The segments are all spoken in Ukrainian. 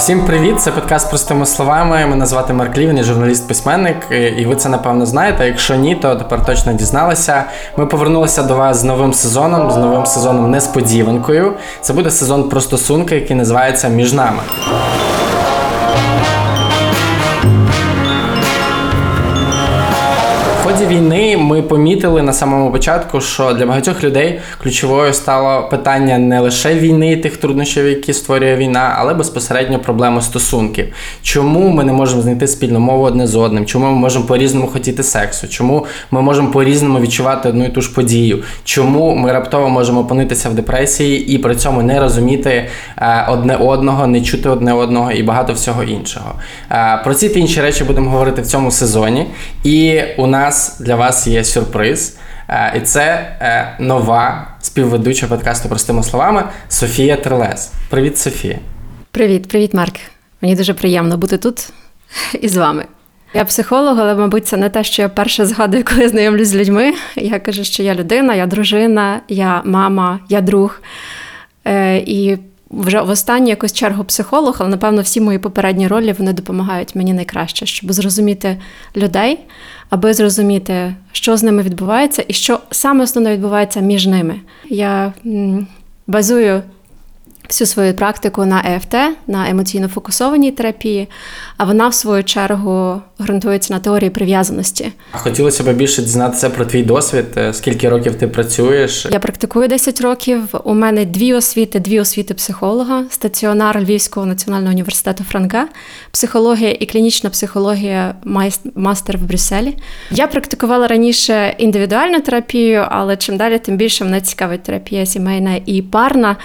Всім привіт! Це подкаст простими словами. Мене звати Марк Лівін, я журналіст-письменник, і ви це напевно знаєте. Якщо ні, то тепер точно дізналися. Ми повернулися до вас з новим сезоном, з новим сезоном несподіванкою. Це буде сезон про стосунки, який називається Між нами. Війни ми помітили на самому початку, що для багатьох людей ключовою стало питання не лише війни, тих труднощів, які створює війна, але безпосередньо проблему стосунків. Чому ми не можемо знайти спільну мову одне з одним? Чому ми можемо по-різному хотіти сексу? Чому ми можемо по-різному відчувати одну і ту ж подію? Чому ми раптово можемо опинитися в депресії і при цьому не розуміти е, одне одного, не чути одне одного і багато всього іншого? Е, про ці та інші речі будемо говорити в цьому сезоні. І у нас для вас є сюрприз. Е, і це е, нова співведуча подкасту простими словами Софія Терлес. Привіт, Софія. Привіт, привіт, Марк. Мені дуже приємно бути тут із вами. Я психолог, але, мабуть, це не те, що я перше згадую, коли знайомлюсь з людьми. Я кажу, що я людина, я дружина, я мама, я друг. Е, І вже в останню якусь чергу психолог, але напевно всі мої попередні ролі вони допомагають мені найкраще, щоб зрозуміти людей, аби зрозуміти, що з ними відбувається, і що саме основне відбувається між ними. Я базую всю свою практику на ЕФТ, на емоційно фокусованій терапії, а вона, в свою чергу, ґрунтується на теорії прив'язаності. Хотілося б більше дізнатися про твій досвід. Е, скільки років ти працюєш? Я практикую 10 років. У мене дві освіти, дві освіти психолога, стаціонар Львівського національного університету Франка, психологія і клінічна психологія, мастер в Брюсселі. Я практикувала раніше індивідуальну терапію, але чим далі, тим більше мене цікавить терапія сімейна і парна.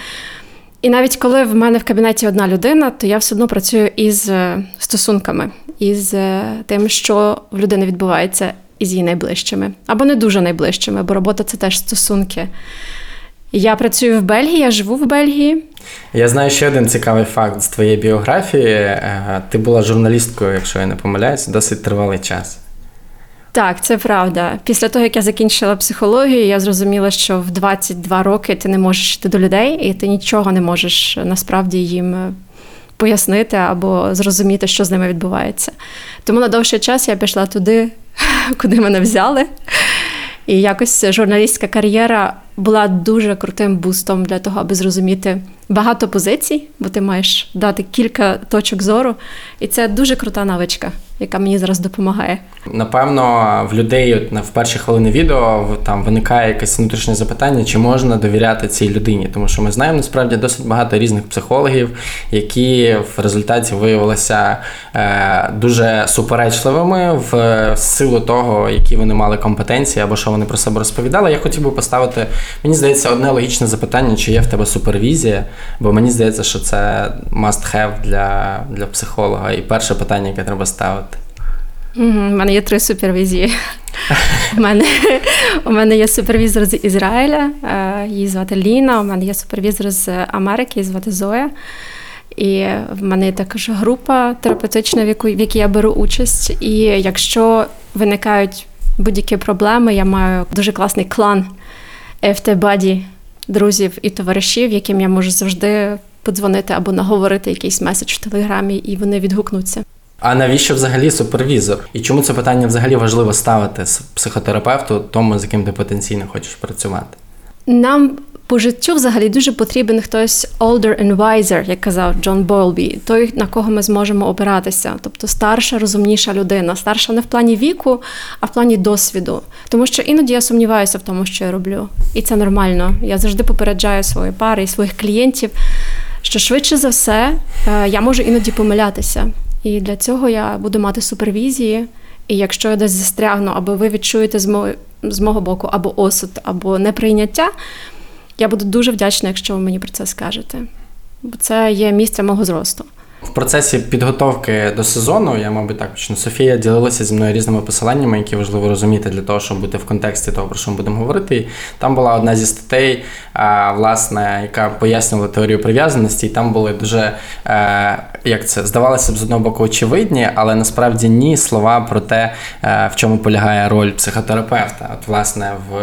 І навіть коли в мене в кабінеті одна людина, то я все одно працюю із е, стосунками, із е, тим, що в людини відбувається із її найближчими, або не дуже найближчими, бо робота це теж стосунки. Я працюю в Бельгії, я живу в Бельгії. Я знаю ще один цікавий факт з твоєї біографії. Е, ти була журналісткою, якщо я не помиляюсь, досить тривалий час. Так, це правда. Після того, як я закінчила психологію, я зрозуміла, що в 22 роки ти не можеш йти до людей, і ти нічого не можеш насправді їм е, пояснити або зрозуміти, що з ними відбувається. Тому на довший час я пішла туди, куди мене взяли. І якось журналістська кар'єра була дуже крутим бустом для того, аби зрозуміти багато позицій, бо ти маєш дати кілька точок зору, і це дуже крута навичка, яка мені зараз допомагає. Напевно, в людей в перші хвилини відео там виникає якесь внутрішнє запитання, чи можна довіряти цій людині, тому що ми знаємо насправді досить багато різних психологів, які в результаті виявилися е, дуже суперечливими в силу того, які вони мали компетенції або що вони про себе розповідали. Я хотів би поставити, мені здається, одне логічне запитання, чи є в тебе супервізія. Бо мені здається, що це must have для для психолога. І перше питання, яке треба ставити. У мене є три супервізії. У мене у мене є супервізор з Ізраїля, е, її звати Ліна. У мене є супервізор з Америки, її звати Зоя. І в мене є також група терапевтична, в якій, в якій я беру участь. І якщо виникають будь-які проблеми, я маю дуже класний клан FT Buddy, друзів і товаришів, яким я можу завжди подзвонити або наговорити якийсь меседж в телеграмі, і вони відгукнуться. А навіщо взагалі супервізор? І чому це питання взагалі важливо ставити з психотерапевту, тому з яким ти потенційно хочеш працювати? Нам по життю взагалі дуже потрібен хтось older and wiser, як казав Джон Болбі, той, на кого ми зможемо опиратися. Тобто старша, розумніша людина, старша не в плані віку, а в плані досвіду. Тому що іноді я сумніваюся в тому, що я роблю. І це нормально. Я завжди попереджаю свої пари і своїх клієнтів, що швидше за все е, я можу іноді помилятися. І для цього я буду мати супервізії. І якщо я десь застрягну, або ви відчуєте з мого, з мого боку або осуд, або неприйняття. Я буду дуже вдячна, якщо ви мені про це скажете, бо це є місце мого зросту. В процесі підготовки до сезону, я, мабуть, так почну. Софія ділилася зі мною різними посиланнями, які важливо розуміти для того, щоб бути в контексті того, про що ми будемо говорити. І там була одна зі статей, власне, яка пояснювала теорію прив'язаності, і там були дуже, е, як це здавалося б, з одного боку очевидні, але насправді ні слова про те, е, в чому полягає роль психотерапевта. От, власне, в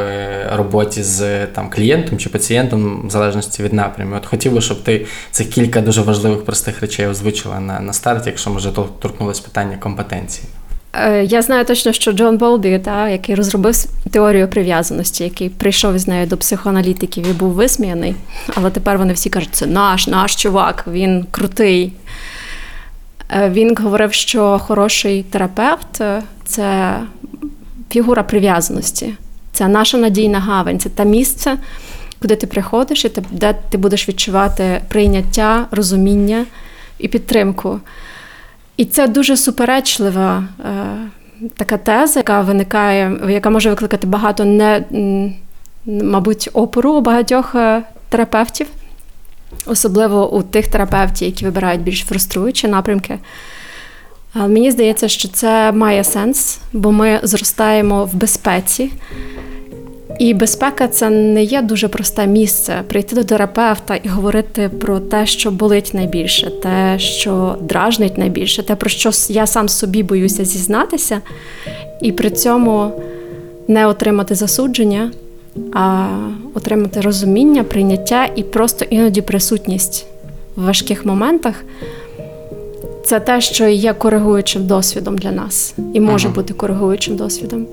роботі з там клієнтом чи пацієнтом, в залежності від напряму. От хотів би, щоб ти цих кілька дуже важливих простих речей озвучив озвучила на, на старті, якщо ми вже торкнулось питання компетенції. Е, Я знаю точно, що Джон Болбі, та, який розробив теорію прив'язаності, який прийшов із нею до психоаналітиків і був висміяний, але тепер вони всі кажуть, це наш, наш чувак, він крутий. Е, Він говорив, що хороший терапевт це фігура прив'язаності. Це наша надійна гавань, це те місце, куди ти приходиш, і де ти будеш відчувати прийняття, розуміння і підтримку. І це дуже суперечлива е, така теза, яка виникає, яка може викликати багато не, мабуть, опору у багатьох е, терапевтів, особливо у тих терапевтів, які вибирають більш фруструючі напрямки. Мені здається, що це має сенс, бо ми зростаємо в безпеці. І безпека це не є дуже просте місце. Прийти до терапевта і говорити про те, що болить найбільше, те, що дражнить найбільше, те, про що я сам собі боюся зізнатися, і при цьому не отримати засудження, а отримати розуміння, прийняття і просто іноді присутність в важких моментах. Це те, що є коригуючим досвідом для нас, і може Ага. бути коригуючим досвідом.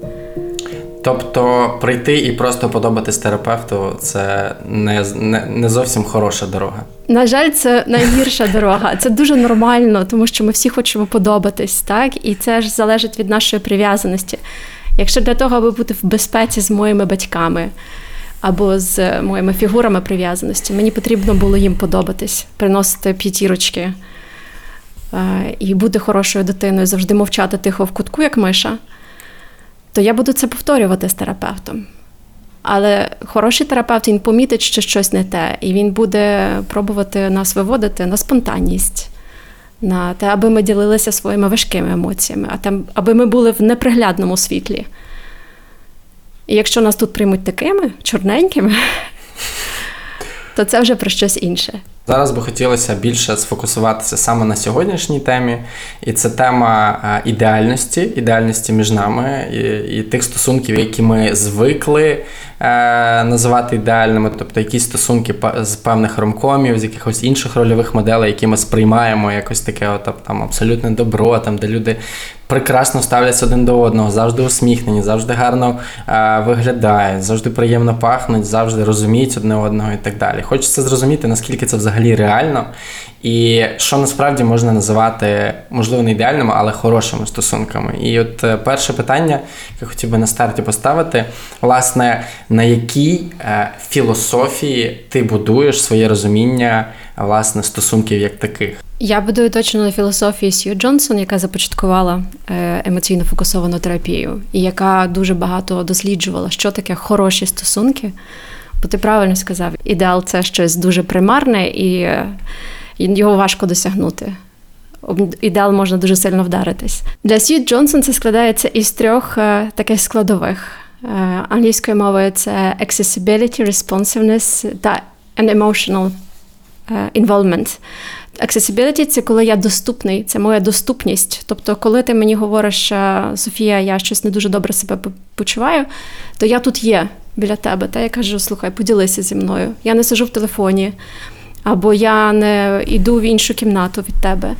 Тобто прийти і просто подобатись терапевту це не, не, не зовсім хороша дорога. На жаль, це найгірша дорога. Це дуже нормально, тому що ми всі хочемо подобатись, так? І це ж залежить від нашої прив'язаності. Якщо для того, аби бути в безпеці з моїми батьками або з моїми фігурами прив'язаності, мені потрібно було їм подобатись, приносити п'ятірочки е, і бути хорошою дитиною, завжди мовчати тихо в кутку, як миша, то я буду це повторювати з терапевтом. Але хороший терапевт він помітить, що щось не те, і він буде пробувати нас виводити на спонтанність, на те, аби ми ділилися своїми важкими емоціями, а там, аби ми були в неприглядному світлі. І якщо нас тут приймуть такими чорненькими, то це вже про щось інше. Зараз би хотілося більше сфокусуватися саме на сьогоднішній темі, і це тема е, ідеальності, ідеальності між нами і, і тих стосунків, які ми звикли е, називати ідеальними, тобто якісь стосунки з певних ромкомів, з якихось інших рольових моделей, які ми сприймаємо якось таке, от, там абсолютне добро, там де люди прекрасно ставляться один до одного, завжди усміхнені, завжди гарно е, виглядають, завжди приємно пахнуть, завжди розуміють одне одного і так далі. Хочеться зрозуміти, наскільки це взагалі реально, і що насправді можна називати, можливо, не ідеальними, але хорошими стосунками. І от е, перше питання, яке хотів би на старті поставити, власне, на якій е, філософії ти будуєш своє розуміння власне стосунків як таких? Я будую точно на філософії Сью Джонсон, яка започаткувала е, емоційно фокусовану терапію, і яка дуже багато досліджувала, що таке хороші стосунки. Бо ти правильно сказав, ідеал це щось дуже примарне і е, його важко досягнути. Ідеал можна дуже сильно вдаритись. Для Сью Джонсон це складається із трьох е, таких складових. Е, Англійською мовою це accessibility, responsiveness та an emotional involvement. Accessibility – це коли я доступний, це моя доступність. Тобто, коли ти мені говориш, Софія, я щось не дуже добре себе почуваю, то я тут є біля тебе. Та я кажу, слухай, поділися зі мною. Я не сижу в телефоні, або я не йду в іншу кімнату від тебе.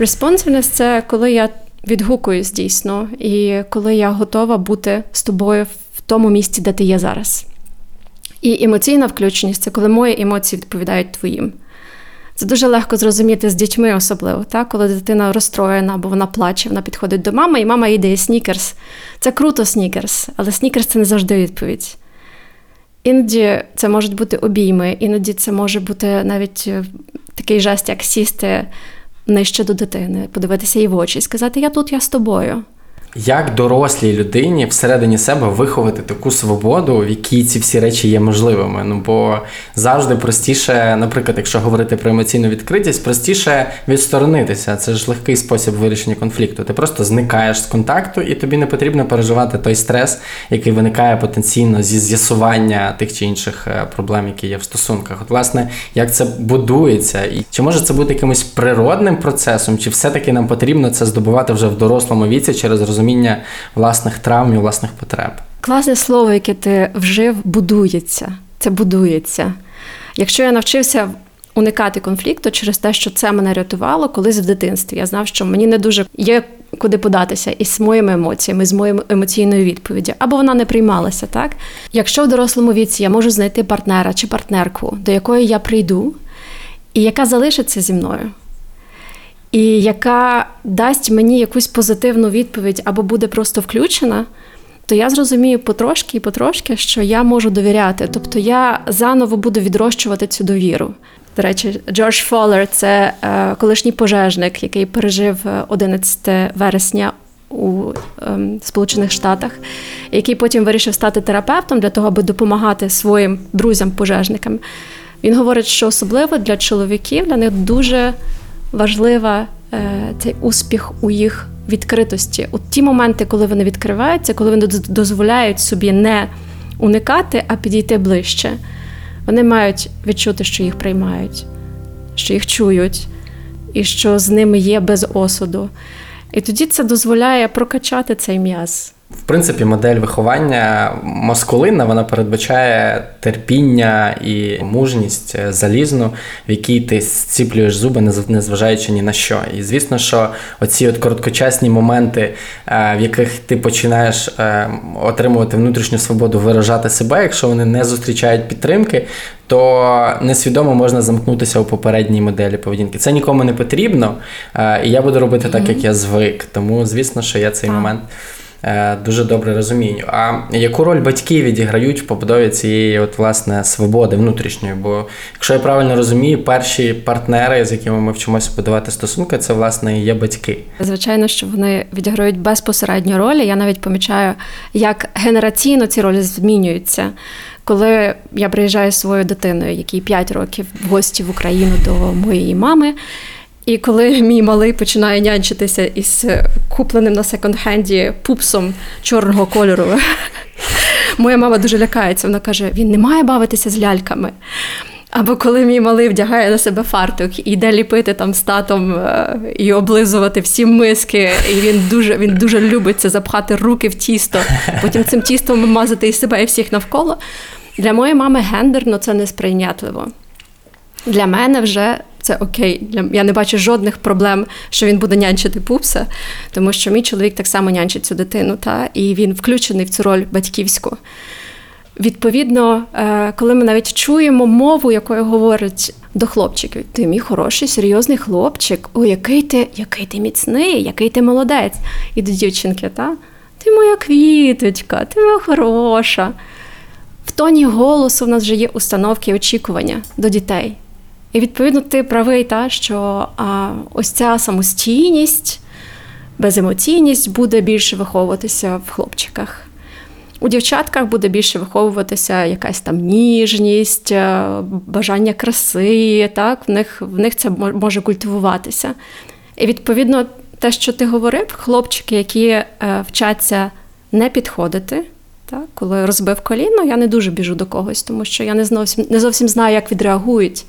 Responsiveness – це коли я відгукуюсь дійсно, і коли я готова бути з тобою в тому місці, де ти є зараз. І емоційна включеність це коли мої емоції відповідають твоїм. Це дуже легко зрозуміти з дітьми, особливо, так? коли дитина розстроєна або вона плаче, вона підходить до мами, і мама їй дає снікерс. Це круто, снікерс, але снікерс це не завжди відповідь. Іноді це можуть бути обійми, іноді це може бути навіть е, такий жест, як сісти нижче до дитини, подивитися їй в очі і сказати: Я тут, я з тобою. Як дорослій людині всередині себе виховати таку свободу, в якій ці всі речі є можливими? Ну бо завжди простіше, наприклад, якщо говорити про емоційну відкритість, простіше відсторонитися. Це ж легкий спосіб вирішення конфлікту. Ти просто зникаєш з контакту, і тобі не потрібно переживати той стрес, який виникає потенційно зі з'ясування тих чи інших е, проблем, які є в стосунках. От, власне, як це будується, і чи може це бути якимось природним процесом, чи все-таки нам потрібно це здобувати вже в дорослому віці через розуміння власних травм і власних потреб? Класне слово, яке ти вжив, будується. Це будується. Якщо я навчився уникати конфлікту через те, що це мене рятувало колись в дитинстві. Я знав, що мені не дуже є куди податися із моїми емоціями, з моєю емоційною відповіддю, або вона не приймалася, так? Якщо в дорослому віці я можу знайти партнера чи партнерку, до якої я прийду, і яка залишиться зі мною, і яка дасть мені якусь позитивну відповідь або буде просто включена, то я зрозумію потрошки і потрошки, що я можу довіряти. Тобто я заново буду відрощувати цю довіру. До речі, Джордж Фоллер це е, колишній пожежник, який пережив 11 вересня у е, Сполучених Штатах, який потім вирішив стати терапевтом для того, аби допомагати своїм друзям-пожежникам. Він говорить, що особливо для чоловіків для них дуже важлива е, цей успіх у їх відкритості. У ті моменти, коли вони відкриваються, коли вони дозволяють собі не уникати, а підійти ближче. Вони мають відчути, що їх приймають, що їх чують, і що з ними є без осуду. І тоді це дозволяє прокачати цей м'яз. В принципі, модель виховання маскулинна вона передбачає терпіння і мужність е, залізну, в якій ти зціплюєш зуби, незважаючи ні на що. І звісно, що оці от короткочасні моменти, е, в яких ти починаєш е, отримувати внутрішню свободу виражати себе, якщо вони не зустрічають підтримки, то несвідомо можна замкнутися у попередній моделі поведінки. Це нікому не потрібно, і я буду робити так, як я звик. Тому, звісно, що я цей момент. Е, дуже добре розумію. А яку роль батьки відіграють в побудові цієї от, власне свободи внутрішньої? Бо, якщо я правильно розумію, перші партнери, з якими ми вчимося будувати стосунки, це власне є батьки. Звичайно, що вони відіграють безпосередньо ролі. Я навіть помічаю, як генераційно ці ролі змінюються. Коли я приїжджаю зі своєю дитиною, якій 5 років в гості в Україну до моєї мами. І коли мій малий починає нянчитися із купленим на секонд-хенді пупсом чорного кольору, моя мама дуже лякається. Вона каже: він не має бавитися з ляльками. Або коли мій малий вдягає на себе фартук і йде ліпити там з татом е, і облизувати всі миски, і він дуже він дуже любить це запхати руки в тісто, потім цим тістом мазати і себе, і всіх навколо. Для моєї мами гендерно це несприйнятливо. Для мене вже це окей. Я не бачу жодних проблем, що він буде нянчити пупса, тому що мій чоловік так само нянчить цю дитину, та і він включений в цю роль батьківську. Відповідно, е, коли ми навіть чуємо мову, якою говорять до хлопчиків, ти мій хороший, серйозний хлопчик, о, який ти який ти міцний, який ти молодець. І до дівчинки, та? ти моя квіточка, ти моя хороша. В тоні голосу в нас вже є установки і очікування до дітей. І відповідно ти правий, та, що а, ось ця самостійність, беземоційність буде більше виховуватися в хлопчиках. У дівчатках буде більше виховуватися якась там ніжність, е, бажання краси. Так? В них в них це може культивуватися. І відповідно, те, що ти говорив, хлопчики, які е, вчаться не підходити. Так, Коли розбив коліно, я не дуже біжу до когось, тому що я не зовсім не зовсім знаю, як відреагують.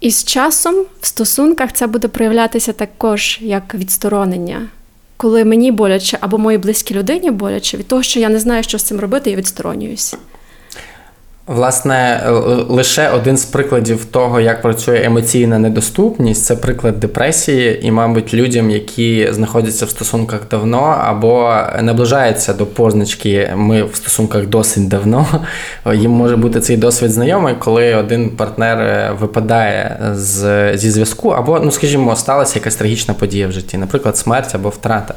І з часом в стосунках це буде проявлятися також як відсторонення. Коли мені боляче або моїй близькій людині боляче, від того, що я не знаю, що з цим робити, я відсторонююсь. Власне, лише один з прикладів того, як працює емоційна недоступність, це приклад депресії, і, мабуть, людям, які знаходяться в стосунках давно або наближаються до позначки ми в стосунках досить давно. Їм може бути цей досвід знайомий, коли один партнер е, випадає з, зі зв'язку, або, ну скажімо, сталася якась трагічна подія в житті, наприклад, смерть або втрата.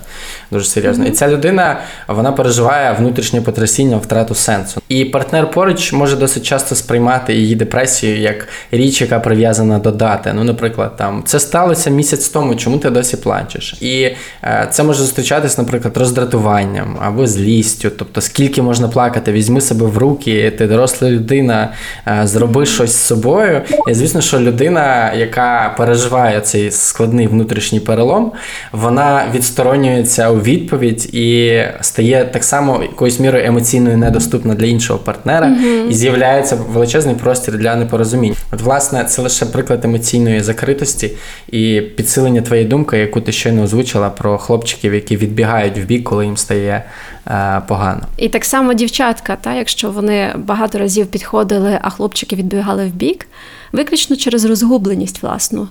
Дуже серйозно. Mm-hmm. І ця людина вона переживає внутрішнє потрясіння, втрату сенсу. І партнер поруч може досить часто сприймати її депресію як річ, яка прив'язана до дати. Ну, наприклад, там це сталося місяць тому, чому ти досі плачеш? І е, це може зустрічатись, наприклад, роздратуванням або злістю. Тобто, скільки можна плакати, візьми себе в руки, ти доросла людина, е, зроби щось з собою. І звісно, що людина, яка переживає цей складний внутрішній перелом, вона відсторонюється у відповідь і стає так само якоюсь мірою емоційною недоступна для іншого партнера. Mm-hmm. І з'являється величезний простір для непорозумінь. От, власне, це лише приклад емоційної закритості і підсилення твоєї думки, яку ти щойно озвучила про хлопчиків, які відбігають в бік, коли їм стає е, погано. І так само дівчатка, та, якщо вони багато разів підходили, а хлопчики відбігали в бік, виключно через розгубленість власну.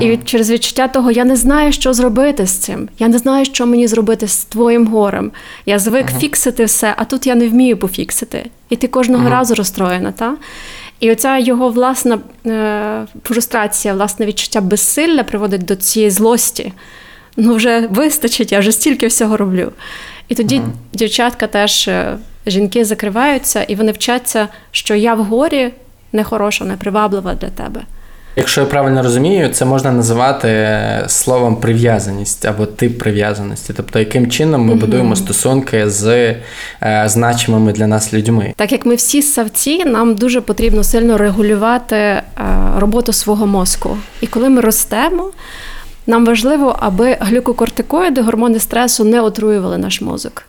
І від, через відчуття того, я не знаю, що зробити з цим. Я не знаю, що мені зробити з твоїм горем. Я звик фіксити все, а тут я не вмію пофіксити. І ти кожного разу розстроєна. Та? І оця його власна е, фрустрація, власне відчуття безсилля приводить до цієї злості. Ну, вже вистачить, я вже стільки всього роблю. І тоді дівчатка теж, е, жінки закриваються, і вони вчаться, що я в горі нехороша, неприваблива для тебе. Якщо я правильно розумію, це можна називати е, словом прив'язаність або тип прив'язаності. Тобто, яким чином ми будуємо стосунки з е, значимими для нас людьми. Так як ми всі ссавці, нам дуже потрібно сильно регулювати е, роботу свого мозку. І коли ми ростемо, нам важливо, аби глюкокортикоїди, гормони стресу не отруювали наш мозок.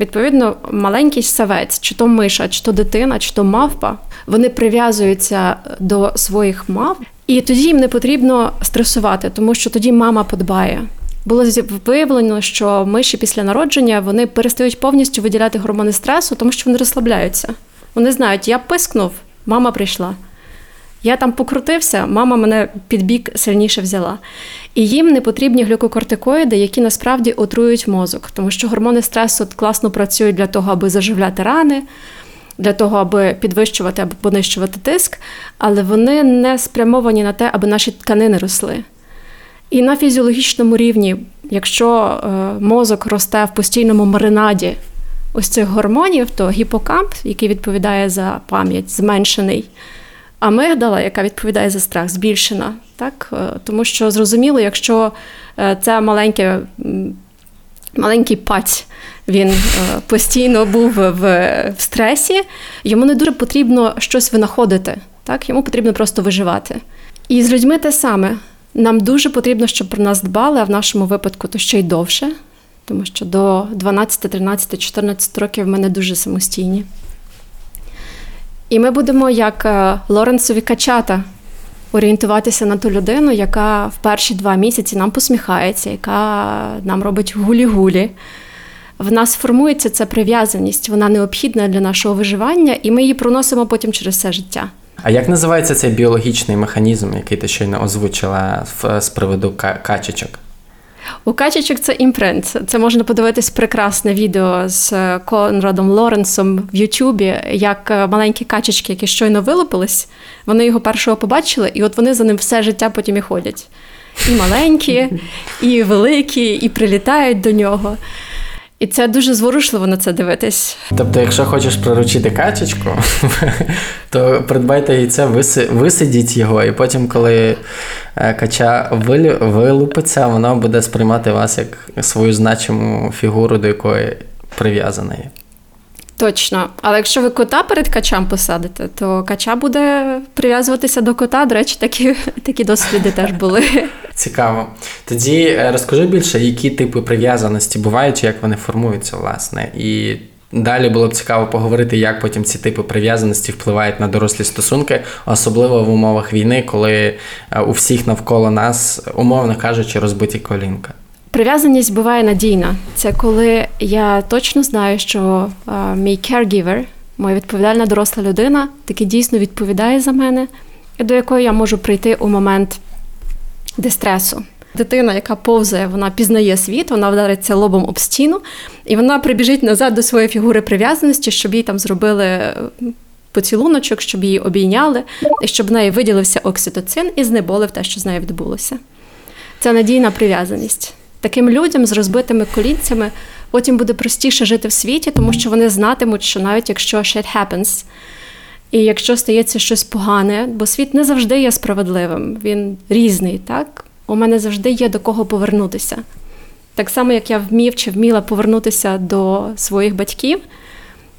Відповідно, маленький савець, чи то миша, чи то дитина, чи то мавпа, вони прив'язуються до своїх мав, і тоді їм не потрібно стресувати, тому що тоді мама подбає. Було виявлено, що миші після народження вони перестають повністю виділяти гормони стресу, тому що вони розслабляються. Вони знають, я пискнув, мама прийшла. Я там покрутився, мама мене під бік сильніше взяла. І їм не потрібні глюкокортикоїди, які насправді отруюють мозок, тому що гормони стресу класно працюють для того, аби заживляти рани, для того, аби підвищувати або понищувати тиск, але вони не спрямовані на те, аби наші тканини росли. І на фізіологічному рівні, якщо е, мозок росте в постійному маринаді ось цих гормонів, то гіпокамп, який відповідає за пам'ять, зменшений. А мигдала, яка відповідає за страх, збільшена. Так? Е, Тому що зрозуміло, якщо е, це маленьке, маленький паць, він е, постійно був в, стресі, йому не дуже потрібно щось винаходити. Так? Йому потрібно просто виживати. І з людьми те саме. Нам дуже потрібно, щоб про нас дбали, а в нашому випадку то ще й довше, тому що до 12, 13, 14 років ми не дуже самостійні. І ми будемо, як е, Лоренцові качата, орієнтуватися на ту людину, яка в перші два місяці нам посміхається, яка нам робить гулі-гулі. В нас формується ця прив'язаність, вона необхідна для нашого виживання, і ми її проносимо потім через все життя. А як називається цей біологічний механізм, який ти щойно озвучила з приводу качечок? У качечок це імпринт. Це можна подивитись прекрасне відео з е, Конрадом Лоренсом в Ютубі, як е, маленькі качечки, які щойно вилупились, вони його першого побачили, і от вони за ним все життя потім і ходять. І маленькі, і великі, і прилітають до нього. І це дуже зворушливо на це дивитись. Тобто, якщо хочеш приручити качечку, то придбайте яйце, виси- висидіть його, і потім, коли е, кача вилупиться, воно буде сприймати вас як свою значиму фігуру, до якої прив'язана є. Точно. Але якщо ви кота перед качам посадите, то кача буде прив'язуватися до кота. До речі, такі, такі досліди теж були. Цікаво. Тоді е, розкажи більше, які типи прив'язаності бувають, як вони формуються, власне. І далі було б цікаво поговорити, як потім ці типи прив'язаності впливають на дорослі стосунки, особливо в умовах війни, коли е, у всіх навколо нас, умовно кажучи, розбиті колінка. Прив'язаність буває надійна. Це коли я точно знаю, що е, мій caregiver, моя відповідальна доросла людина, таки дійсно відповідає за мене, до якої я можу прийти у момент дистресу. Дитина, яка повзає, вона пізнає світ, вона вдариться лобом об стіну, і вона прибіжить назад до своєї фігури прив'язаності, щоб їй там зробили е, поцілуночок, щоб її обійняли, і щоб в неї виділився окситоцин і знеболив те, що з нею відбулося. Це надійна прив'язаність. Таким людям з розбитими колінцями потім буде простіше жити в світі, тому що вони знатимуть, що навіть якщо shit happens, і якщо стається щось погане, бо світ не завжди є справедливим, він різний, так? У мене завжди є до кого повернутися. Так само, як я вмів чи вміла повернутися до своїх батьків,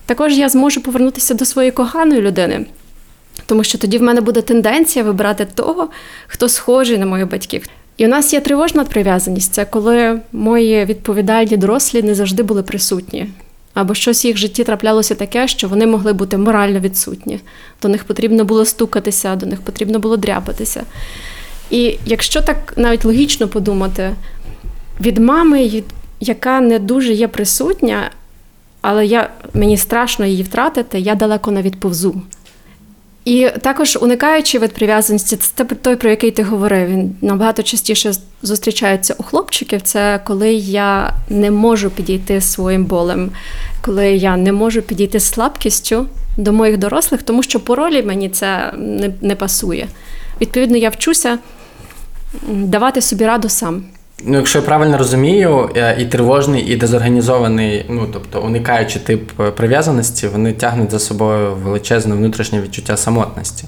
також я зможу повернутися до своєї коханої людини. Тому що тоді в мене буде тенденція вибирати того, хто схожий на моїх батьків. І у нас є тривожна прив'язаність. Це коли мої відповідальні дорослі не завжди були присутні. або щось в їх житті траплялося таке, що вони могли бути морально відсутні. До них потрібно було стукатися, до них потрібно було дряпатися. І якщо так навіть логічно подумати, від мами, яка не дуже є присутня, але я, мені страшно її втратити, я далеко не відповзу. І також уникаючи від прив'язаності, це той, про який ти говорив. Він набагато частіше зустрічається у хлопчиків. Це коли я не можу підійти своїм болем, коли я не можу підійти слабкістю до моїх дорослих, тому що по ролі мені це не, не пасує. Відповідно, я вчуся давати собі раду сам. Ну, якщо я правильно розумію, і тривожний, і дезорганізований, ну тобто уникаючи тип прив'язаності, вони тягнуть за собою величезне внутрішнє відчуття самотності,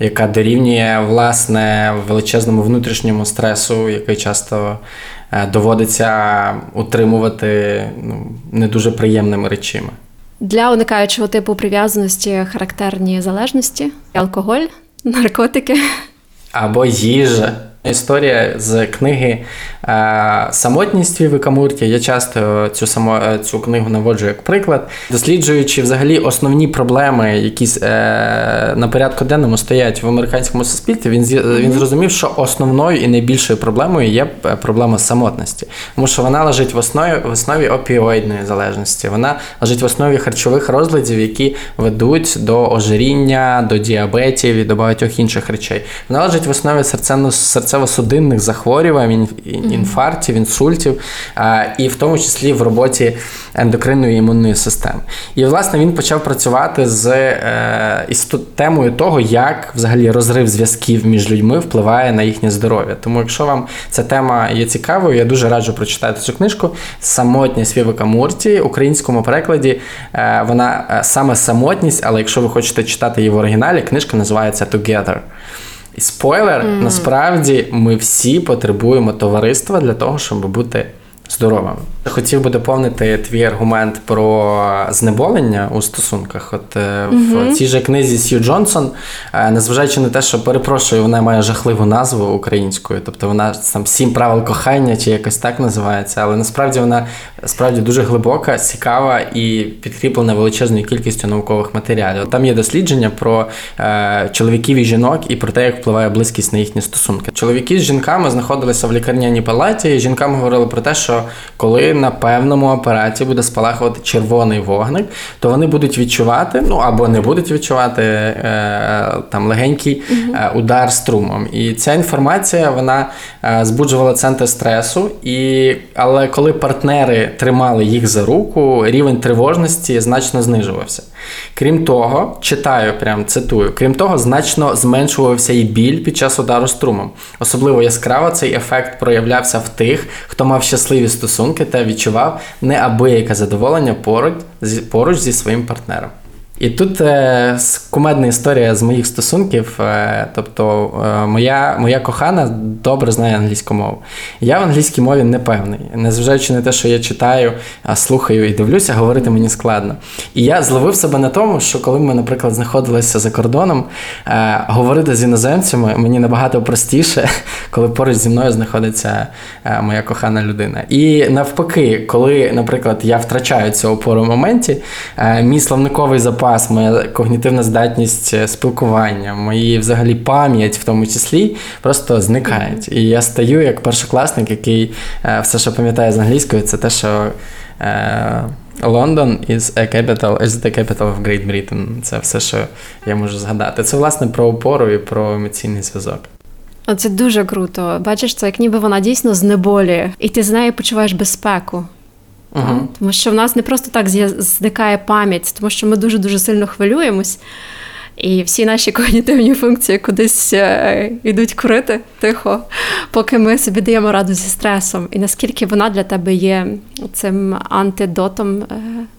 яка дорівнює власне величезному внутрішньому стресу, який часто доводиться утримувати ну, не дуже приємними речами. Для уникаючого типу прив'язаності характерні залежності, алкоголь, наркотики або їжа. Історія з книги е, Самотність Віви Мурті. Я часто цю само, е, цю книгу наводжу як приклад, досліджуючи взагалі основні проблеми, які е, на порядку денному стоять в американському суспільстві, він він зрозумів, що основною і найбільшою проблемою є проблема самотності, тому що вона лежить в основі в основі опіоїдної залежності. Вона лежить в основі харчових розладів, які ведуть до ожиріння, до діабетів і до багатьох інших речей. Вона лежить в основі серцево серцево-судинних захворювань, інфарктів, інсультів, і в тому числі в роботі ендокринної імунної системи. І, власне, він почав працювати з е, із темою того, як взагалі розрив зв'язків між людьми впливає на їхнє здоров'я. Тому, якщо вам ця тема є цікавою, я дуже раджу прочитати цю книжку Самотність Вівика Мурті. В українському перекладі е, вона е, саме самотність, але якщо ви хочете читати її в оригіналі, книжка називається Together. І спойлер, mm. насправді ми всі потребуємо товариства для того, щоб бути здоровими. Хотів би доповнити твій аргумент про знеболення у стосунках. От mm-hmm. в цій же книзі Сью Джонсон, е, незважаючи на те, що перепрошую, вона має жахливу назву українською, тобто вона там сім правил кохання чи якось так називається, але насправді вона справді дуже глибока, цікава і підкріплена величезною кількістю наукових матеріалів. Там є дослідження про е, чоловіків і жінок і про те, як впливає близькість на їхні стосунки. Чоловіки з жінками знаходилися в лікарняній палаті, і жінкам говорили про те, що коли на певному апараті буде спалахувати червоний вогник, то вони будуть відчувати, ну або не будуть відчувати е, там легенький е, удар струмом. І ця інформація вона е, збуджувала центр стресу, і але коли партнери тримали їх за руку, рівень тривожності значно знижувався. Крім того, читаю, прям цитую, крім того, значно зменшувався і біль під час удару струмом. Особливо яскраво цей ефект проявлявся в тих, хто мав щасливі стосунки та відчував неабияке задоволення поруч, поруч зі своїм партнером. І тут е, кумедна історія з моїх стосунків. Е, тобто, е, моя моя кохана добре знає англійську мову. Я в англійській мові не певний. Незважаючи на те, що я читаю, слухаю і дивлюся, говорити мені складно. І я зловив себе на тому, що коли ми, наприклад, знаходилися за кордоном, е, говорити з іноземцями мені набагато простіше, коли поруч зі мною знаходиться е, моя кохана людина. І навпаки, коли, наприклад, я втрачаю цю опору в моменті, е, мій словниковий запас запас, моя когнітивна здатність е, спілкування, мої взагалі пам'ять в тому числі просто зникають. І я стаю як першокласник, який е, все, що пам'ятає з англійською, це те, що. Лондон is a capital, is the capital of Great Britain. Це все, що я можу згадати. Це власне про опору і про емоційний зв'язок. Це дуже круто. Бачиш, це як ніби вона дійсно знеболює, і ти з нею почуваєш безпеку. Угу. Тому що в нас не просто так зникає пам'ять, тому що ми дуже-дуже сильно хвилюємось, і всі наші когнітивні функції кудись е, йдуть курити тихо, поки ми собі даємо раду зі стресом. І наскільки вона для тебе є цим антидотом, е,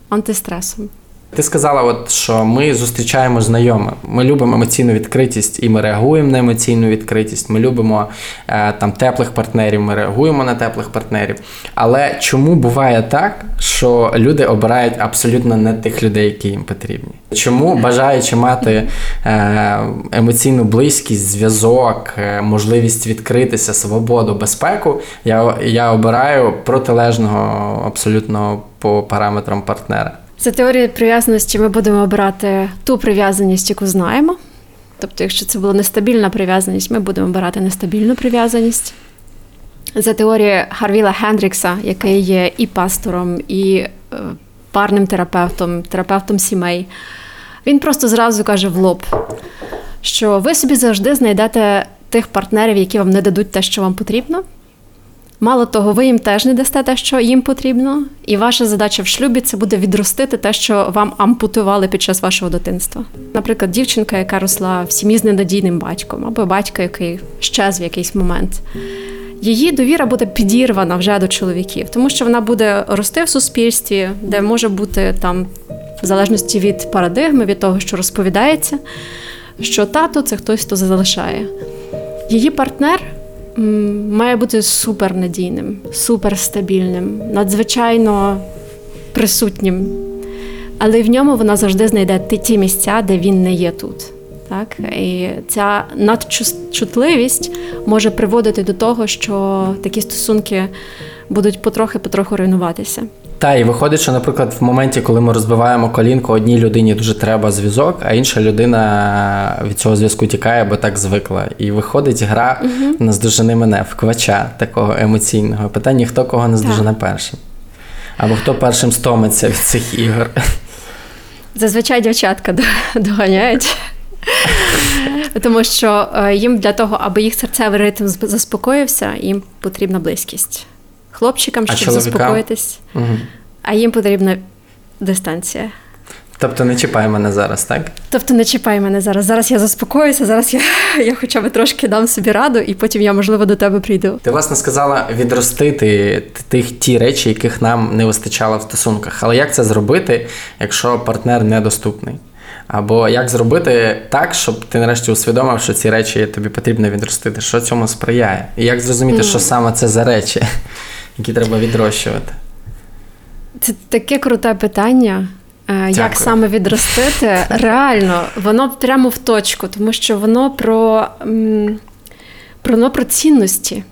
антистресом. Ти сказала, от що ми зустрічаємо знайомих. Ми любимо емоційну відкритість і ми реагуємо на емоційну відкритість. Ми любимо е, там теплих партнерів, ми реагуємо на теплих партнерів. Але чому буває так, що люди обирають абсолютно не тих людей, які їм потрібні? Чому бажаючи мати е, емоційну близькість, зв'язок, е, можливість відкритися, свободу, безпеку, я, я обираю протилежного абсолютно по параметрам партнера. За теорією прив'язаності ми будемо обирати ту прив'язаність, яку знаємо. Тобто, якщо це була нестабільна прив'язаність, ми будемо обирати нестабільну прив'язаність. За теорією Харвіла Хендрікса, який є і пастором, і е, парним терапевтом, терапевтом сімей, він просто зразу каже в лоб, що ви собі завжди знайдете тих партнерів, які вам не дадуть те, що вам потрібно. Мало того, ви їм теж не дасте те, що їм потрібно, і ваша задача в шлюбі це буде відростити те, що вам ампутували під час вашого дитинства. Наприклад, дівчинка, яка росла в сім'ї з ненадійним батьком, або батька, який щез в якийсь момент. Її довіра буде підірвана вже до чоловіків, тому що вона буде рости в суспільстві, де може бути там, в залежності від парадигми, від того, що розповідається, що тато це хтось, хто залишає. Її партнер має бути супернадійним, суперстабільним, надзвичайно присутнім. Але в ньому вона завжди знайде ті- місця, де він не є тут. Так? І ця надчутливість може приводити до того, що такі стосунки будуть потрохи-потроху руйнуватися. Та і виходить, що, наприклад, в моменті, коли ми розбиваємо колінку, одній людині дуже треба зв'язок, а інша людина від цього зв'язку тікає, бо так звикла. І виходить гра наздожени мене в квача такого емоційного. Питання, хто кого наздожене першим. Або хто першим стомиться від цих ігор. Зазвичай дівчатка доганяють. Тому що е, їм для того, аби їх серцевий ритм заспокоївся, їм потрібна близькість. Хлопчикам, А щоб чоловікам? заспокоїтись, Мгм. а їм потрібна дистанція. Тобто не чіпай мене зараз, так? Тобто не чіпай мене зараз. Зараз я заспокоюся, зараз я, я хоча б трошки дам собі раду, і потім я, можливо, до тебе прийду. Ти власне сказала відростити тих ті речі, яких нам не вистачало в стосунках. Але як це зробити, якщо партнер недоступний? Або як зробити так, щоб ти нарешті усвідомив, що ці речі тобі потрібно відростити? Що цьому сприяє? І як зрозуміти, що саме це за речі, які треба відрощувати? Це таке круте питання. Е, Як Дякую. саме відростити? Реально, воно прямо в точку, тому що воно про, про, воно про цінності.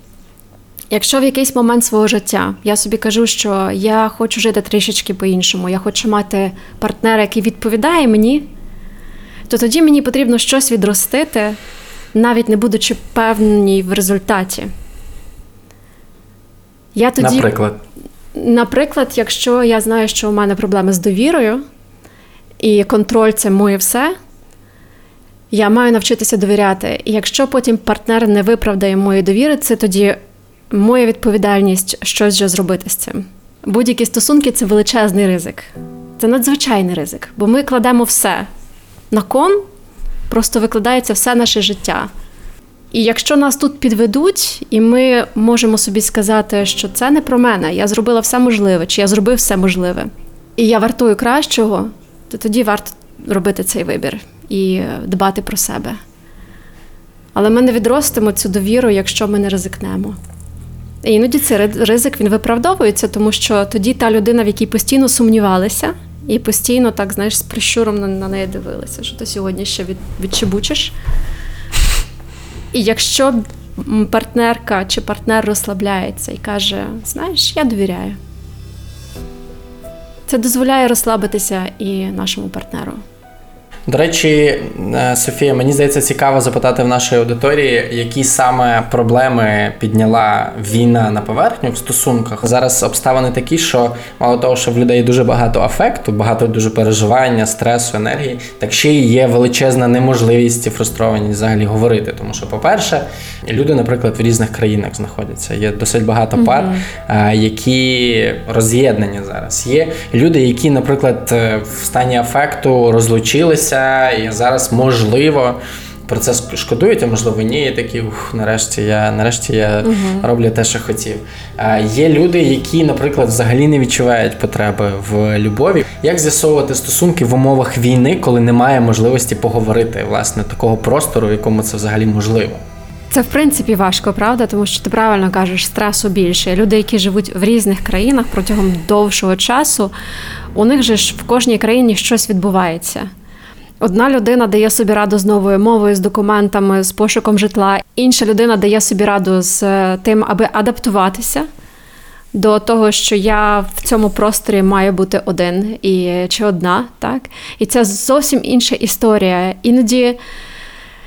Якщо в якийсь момент свого життя я собі кажу, що я хочу жити трішечки по-іншому, я хочу мати партнера, який відповідає мені, то тоді мені потрібно щось відростити, навіть не будучи певній в результаті. Я тоді Наприклад, Наприклад, якщо я знаю, що у мене проблеми з довірою, і контроль це моє все, я маю навчитися довіряти. І якщо потім партнер не виправдає моєї довіри, це тоді моя відповідальність щось вже зробити з цим. Будь-які стосунки це величезний ризик. Це надзвичайний ризик, бо ми кладемо все на кон, просто викладається все наше життя. І якщо нас тут підведуть, і ми можемо собі сказати, що це не про мене, я зробила все можливе, чи я зробив все можливе, і я вартую кращого, то тоді варто робити цей вибір і дбати про себе. Але ми не відростимо цю довіру, якщо ми не ризикнемо. І іноді цей ризик він виправдовується, тому що тоді та людина, в якій постійно сумнівалися, і постійно так, знаєш, з прищуром на, на неї дивилися, що ти сьогодні ще від, відчебучиш. І якщо партнерка чи партнер розслабляється і каже: знаєш, я довіряю. Це дозволяє розслабитися і нашому партнеру. До речі, е, Софія, мені здається, цікаво запитати в нашій аудиторії, які саме проблеми підняла війна на поверхню в стосунках. Зараз обставини такі, що мало того, що в людей дуже багато афекту, багато дуже переживання, стресу, енергії, так ще й є величезна неможливість і фрустрованість взагалі говорити. Тому що, по-перше, люди, наприклад, в різних країнах знаходяться. Є досить багато пар, е, які роз'єднані зараз. Є люди, які, наприклад, е, в стані афекту розлучилися, і зараз можливо. про це шкодують, а можливо ні, і такі ух, нарешті я нарешті я роблю те, що хотів. А є люди, які, наприклад, взагалі не відчувають потреби в любові. Як з'ясовувати стосунки в умовах війни, коли немає можливості поговорити власне такого простору, в якому це взагалі можливо? Це в принципі важко, правда, тому що ти правильно кажеш, стресу більше. Люди, які живуть в різних країнах протягом довшого часу, у них же ж в кожній країні щось відбувається. Одна людина дає собі раду з новою мовою, з документами, з пошуком житла. Інша людина дає собі раду з е, тим, аби адаптуватися до того, що я в цьому просторі маю бути один і чи одна, так? І це зовсім інша історія. Іноді.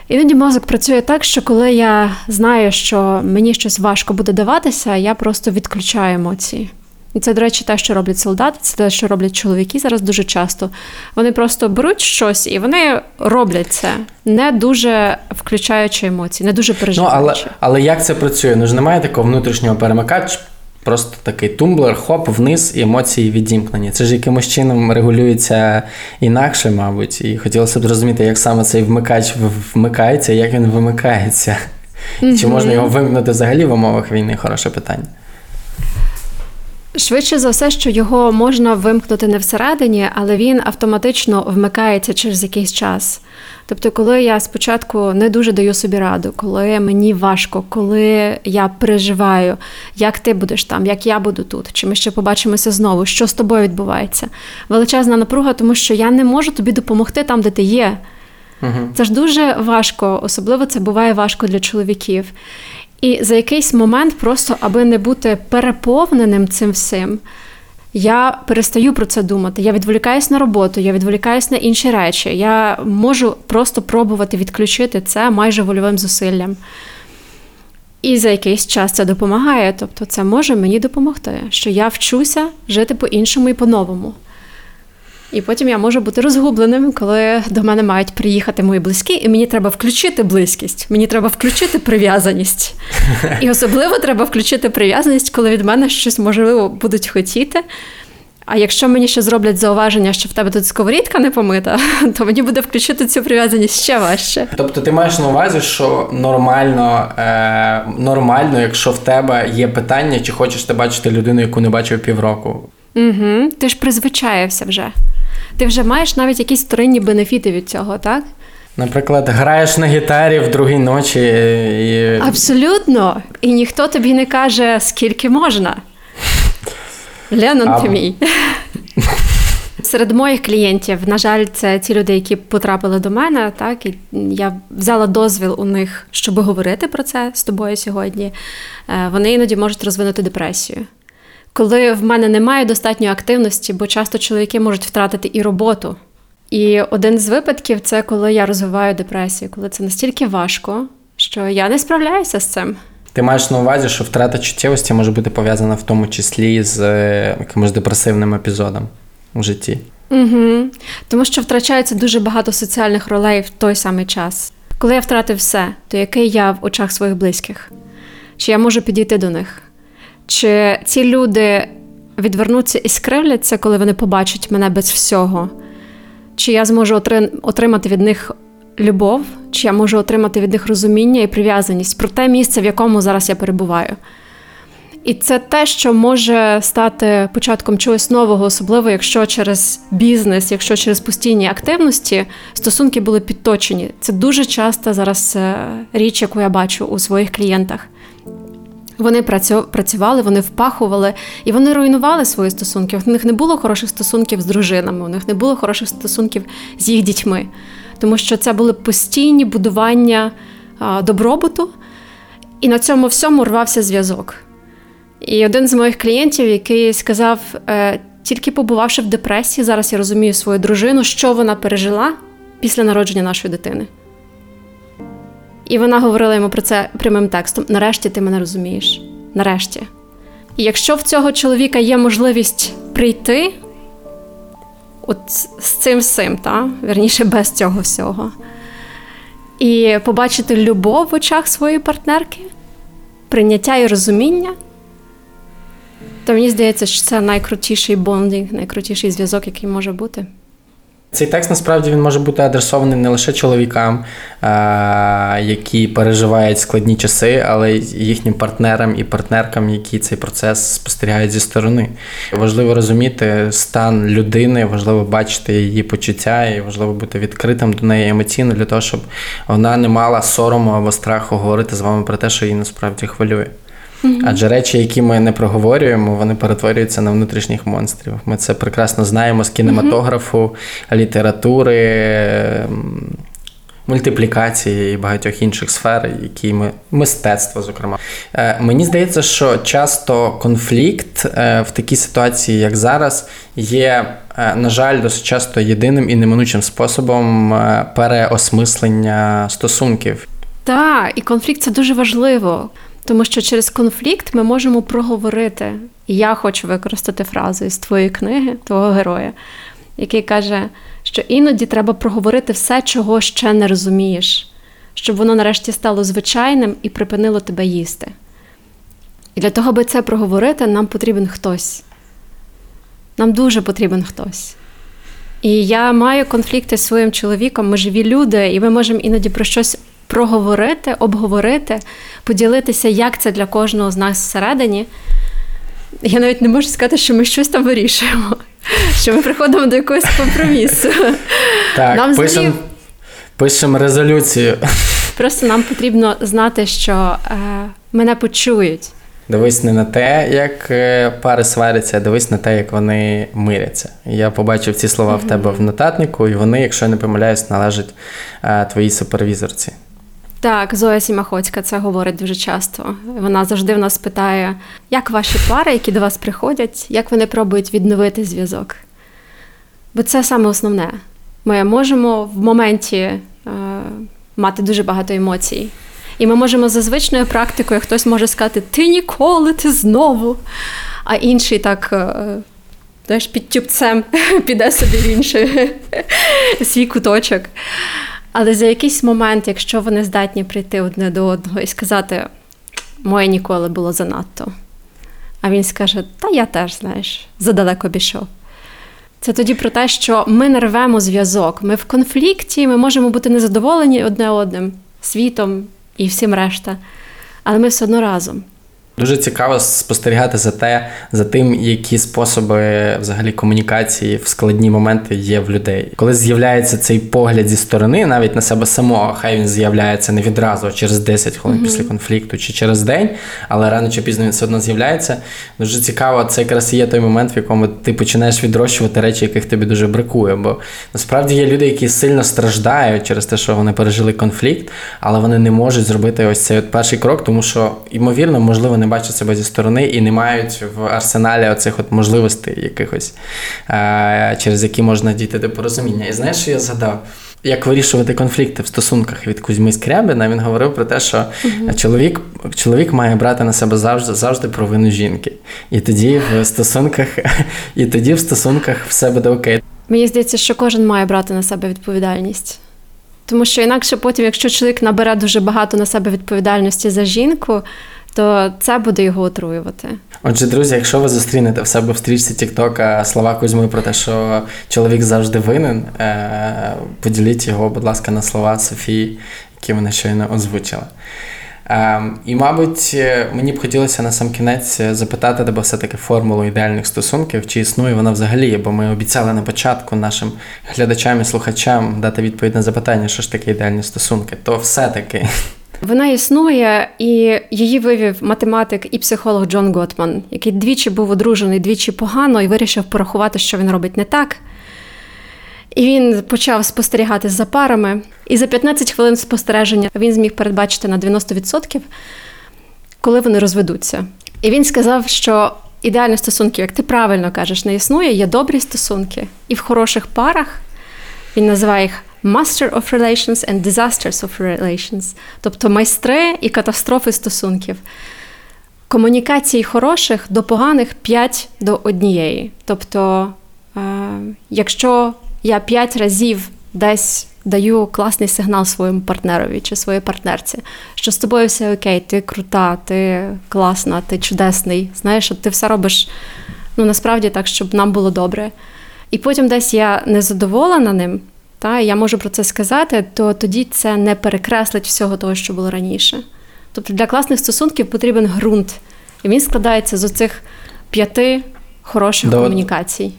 Іноді мозок працює так, що коли я знаю, що мені щось важко буде даватися, я просто відключаю емоції. І це, до речі, те, що роблять солдати, це те, що роблять чоловіки зараз дуже часто. Вони просто беруть щось і вони роблять це, не дуже включаючи емоції, не дуже Ну, але, але як це працює? Ну ж немає такого внутрішнього перемикача, просто такий тумблер, хоп, вниз, і емоції відімкнені. Це ж якимось чином регулюється інакше, мабуть. І хотілося б зрозуміти, як саме цей вмикач вмикається, як він вимикається. Чи можна його вимкнути взагалі в умовах війни? Хороше питання. Швидше за все, що його можна вимкнути не всередині, але він автоматично вмикається через якийсь час. Тобто, коли я спочатку не дуже даю собі раду, коли мені важко, коли я переживаю, як ти будеш там, як я буду тут, чи ми ще побачимося знову, що з тобою відбувається. Величезна напруга, тому що я не можу тобі допомогти там, де ти є. Це ж дуже важко, особливо це буває важко для чоловіків. І за якийсь момент, просто аби не бути переповненим цим всім, я перестаю про це думати. Я відволікаюсь на роботу, я відволікаюсь на інші речі. Я можу просто пробувати відключити це майже вольовим зусиллям. І за якийсь час це допомагає. Тобто, це може мені допомогти, що я вчуся жити по-іншому і по-новому. І потім я можу бути розгубленим, коли до мене мають приїхати мої близькі, і мені треба включити близькість, мені треба включити прив'язаність. І особливо треба включити прив'язаність, коли від мене щось можливо будуть хотіти. А якщо мені ще зроблять зауваження, що в тебе тут сковорідка не помита, то мені буде включити цю прив'язаність ще важче. Тобто ти маєш на увазі, що нормально, е, нормально, якщо в тебе є питання, чи хочеш ти бачити людину, яку не бачив півроку. Угу. Ти ж призвичаєвся вже. Ти вже маєш навіть якісь вторинні бенефіти від цього, так? Наприклад, граєш на гітарі в другій ночі і. Абсолютно. І ніхто тобі не каже, скільки можна. Ленон А- ти мій. Серед моїх клієнтів, на жаль, це ті люди, які потрапили до мене, так і я взяла дозвіл у них, щоб говорити про це з тобою сьогодні. Е, Вони іноді можуть розвинути депресію. Коли в мене немає достатньої активності, бо часто чоловіки можуть втратити і роботу. І один з випадків це коли я розвиваю депресію, коли це настільки важко, що я не справляюся з цим. Ти маєш на увазі, що втрата чуттєвості може бути пов'язана в тому числі з е, якимось депресивним епізодом у житті. Угу. Тому що втрачається дуже багато соціальних ролей в той самий час. Коли я втратив все, то який я в очах своїх близьких? Чи я можу підійти до них? Чи ці люди відвернуться і скривляться, коли вони побачать мене без всього? Чи я зможу отримати від них любов, чи я можу отримати від них розуміння і прив'язаність про те місце, в якому зараз я перебуваю? І це те, що може стати початком чогось нового, особливо якщо через бізнес, якщо через постійні активності стосунки були підточені. Це дуже часто зараз е, річ, яку я бачу у своїх клієнтах. Вони працю- працювали, вони впахували і вони руйнували свої стосунки. У них не було хороших стосунків з дружинами, у них не було хороших стосунків з їх дітьми, тому що це були постійні будування добробуту, і на цьому всьому рвався зв'язок. І один з моїх клієнтів, який сказав, е, тільки побувавши в депресії, зараз я розумію свою дружину, що вона пережила після народження нашої дитини. І вона говорила йому про це прямим текстом: нарешті ти мене розумієш. Нарешті. І якщо в цього чоловіка є можливість прийти от з цим всім, та? верніше без цього всього, і побачити любов в очах своєї партнерки, прийняття і розуміння, то мені здається, що це найкрутіший бондинг, найкрутіший зв'язок, який може бути. Цей текст насправді він може бути адресований не лише чоловікам, е, які переживають складні часи, але й їхнім партнерам і партнеркам, які цей процес спостерігають зі сторони. Важливо розуміти стан людини, важливо бачити її почуття, і важливо бути відкритим до неї емоційно для того, щоб вона не мала сорому або страху говорити з вами про те, що її насправді хвилює. Адже речі, які ми не проговорюємо, вони перетворюються на внутрішніх монстрів. Ми це прекрасно знаємо з кінематографу, літератури, ем, мультиплікації і багатьох інших сфер, які ми мистецтво, зокрема. Е, Мені здається, що часто конфлікт е, в такій ситуації, як зараз, є, е, на жаль, досить часто єдиним і неминучим способом переосмислення стосунків. Так, і конфлікт це дуже важливо, тому що через конфлікт ми можемо проговорити. І я хочу використати фразу із твоєї книги, твого героя, який каже, що іноді треба проговорити все, чого ще не розумієш, щоб воно нарешті стало звичайним і припинило тебе їсти. І для того, аби це проговорити, нам потрібен хтось. Нам дуже потрібен хтось. І я маю конфлікти з своїм чоловіком, ми живі люди, і ми можемо іноді про щось проговорити, обговорити, поділитися, як це для кожного з нас всередині. Я навіть не можу сказати, що ми щось там вирішуємо, що ми приходимо до якогось компромісу. Так, Нам взагалі- пишемо пишем резолюцію. Просто нам потрібно знати, що е, мене почують. Дивись не на те, як е, пари сваряться, а дивись на те, як вони миряться. Я побачив ці слова в тебе в нотатнику, і вони, якщо я не помиляюсь, належать е, твоїй супервізорці. Так, Зоя Сімахоцька це говорить дуже часто. Вона завжди в нас питає, як ваші пари, які до вас приходять, як вони пробують відновити зв'язок. Бо це саме основне. Ми можемо в моменті е, мати дуже багато емоцій. І ми можемо за звичною практикою, хтось може сказати, ти ніколи, ти знову. А інший так. е, Знаєш, під тюбцем піде собі в інший свій куточок. Але за якийсь момент, якщо вони здатні прийти одне до одного і сказати, моє ніколи було занадто. А він скаже, та я теж, знаєш, задалеко пішов. Це тоді про те, що ми не рвемо зв'язок. Ми в конфлікті, ми можемо бути незадоволені одне одним, світом і всім решта. Але ми все одно разом. Дуже цікаво спостерігати за те, за тим, які способи взагалі комунікації в складні моменти є в людей. Коли з'являється цей погляд зі сторони, навіть на себе самого, хай він з'являється не відразу, а через 10 хвилин після конфлікту чи через день, але рано чи пізно він все одно з'являється. Дуже цікаво, це якраз і є той момент, в якому ти починаєш відрощувати речі, яких тобі дуже бракує. Бо насправді є люди, які сильно страждають через те, що вони пережили конфлікт, але вони не можуть зробити ось цей от перший крок, тому що, ймовірно, можливо, не бачать себе зі сторони і не мають в арсеналі оцих от можливостей якихось, е- через які можна дійти до порозуміння. І знаєш, що я згадав? Як вирішувати конфлікти в стосунках від Кузьми Скрябина, він говорив про те, що чоловік, чоловік має брати на себе завжди завжди провину жінки. І тоді в стосунках, і тоді в стосунках все буде окей. Мені здається, що кожен має брати на себе відповідальність. Тому що інакше потім, якщо чоловік набере дуже багато на себе відповідальності за жінку, то це буде його отруювати. Отже, друзі, якщо ви зустрінете в себе в стрічці Тіктока слова Кузьми про те, що чоловік завжди винен, е- поділіть його, будь ласка, на слова Софії, які вона щойно озвучила. Е, і, мабуть, мені б хотілося на сам кінець запитати тебе все-таки формулу ідеальних стосунків, чи існує вона взагалі, бо ми обіцяли на початку нашим глядачам і слухачам дати відповідь на запитання, що ж таке ідеальні стосунки, то все-таки. Вона існує, і її вивів математик і психолог Джон Готман, який двічі був одружений, двічі погано, і вирішив порахувати, що він робить не так. І він почав спостерігати за парами. І за 15 хвилин спостереження він зміг передбачити на 90%, коли вони розведуться. І він сказав, що ідеальні стосунки, як ти правильно кажеш, не існує, є добрі стосунки. І в хороших парах він називає їх Master of Relations and Disasters of Relations, тобто майстри і катастрофи стосунків. Комунікації хороших до поганих 5 до однієї. Тобто, е, якщо я 5 разів десь даю класний сигнал своєму партнерові чи своїй партнерці, що з тобою все окей, ти крута, ти класна, ти чудесний. Знаєш, ти все робиш ну, насправді так, щоб нам було добре. і потім десь я незадоволена ним, та, і я можу про це сказати, то тоді це не перекреслить всього того, що було раніше. Тобто для класних стосунків потрібен ґрунт, і він складається з оцих п'яти хороших До- комунікацій.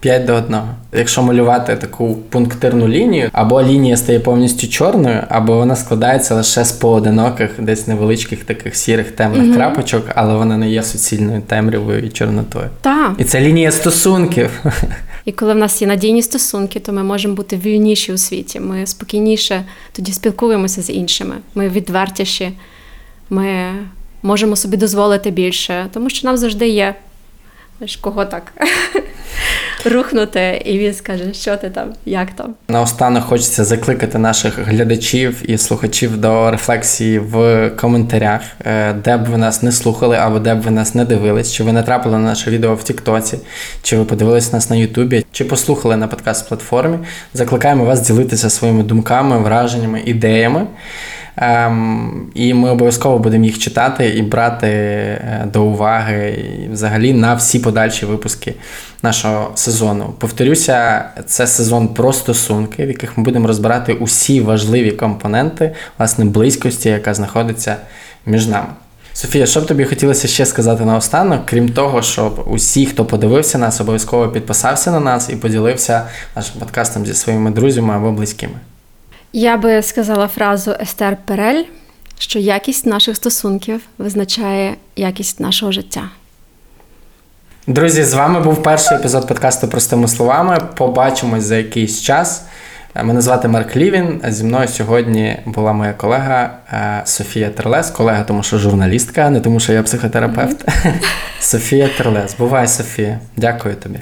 5 до 1. Якщо малювати таку пунктирну лінію, або лінія стає повністю чорною, або вона складається лише з поодиноких, десь невеличких таких сірих темних крапочок, але вона не є суцільною темрявою і чорнотою. Так. І це лінія стосунків. І коли в нас є надійні стосунки, то ми можемо бути вільніші у світі. Ми спокійніше тоді спілкуємося з іншими. Ми відвертіші, ми можемо собі дозволити більше, тому що нам завжди є кого так рухнути, і він скаже, що ти там, як там. Наостанок хочеться закликати наших глядачів і слухачів до рефлексії в коментарях, е, де б ви нас не слухали або де б ви нас не дивились, чи ви натрапили на наше відео в Тіктоці, чи ви подивились нас на Ютубі, чи послухали на подкаст-платформі. Закликаємо вас ділитися своїми думками, враженнями, ідеями. Ем, і ми обов'язково будемо їх читати і брати е, до уваги і взагалі на всі подальші випуски нашого сезону. Повторюся, це сезон про стосунки, в яких ми будемо розбирати усі важливі компоненти власне близькості, яка знаходиться між нами. Софія, що б тобі хотілося ще сказати наостанок, крім того, щоб усі, хто подивився нас, обов'язково підписався на нас і поділився нашим подкастом зі своїми друзями або близькими. Я би сказала фразу Естер Перель, що якість наших стосунків визначає якість нашого життя. Друзі, з вами був перший епізод подкасту Простими словами. Побачимось за якийсь час. Мене звати Марк Лівін. Зі мною сьогодні була моя колега е, Софія Терлес. Колега, тому що журналістка, не тому, що я психотерапевт. Софія Терлес. Бувай, Софія. Дякую тобі.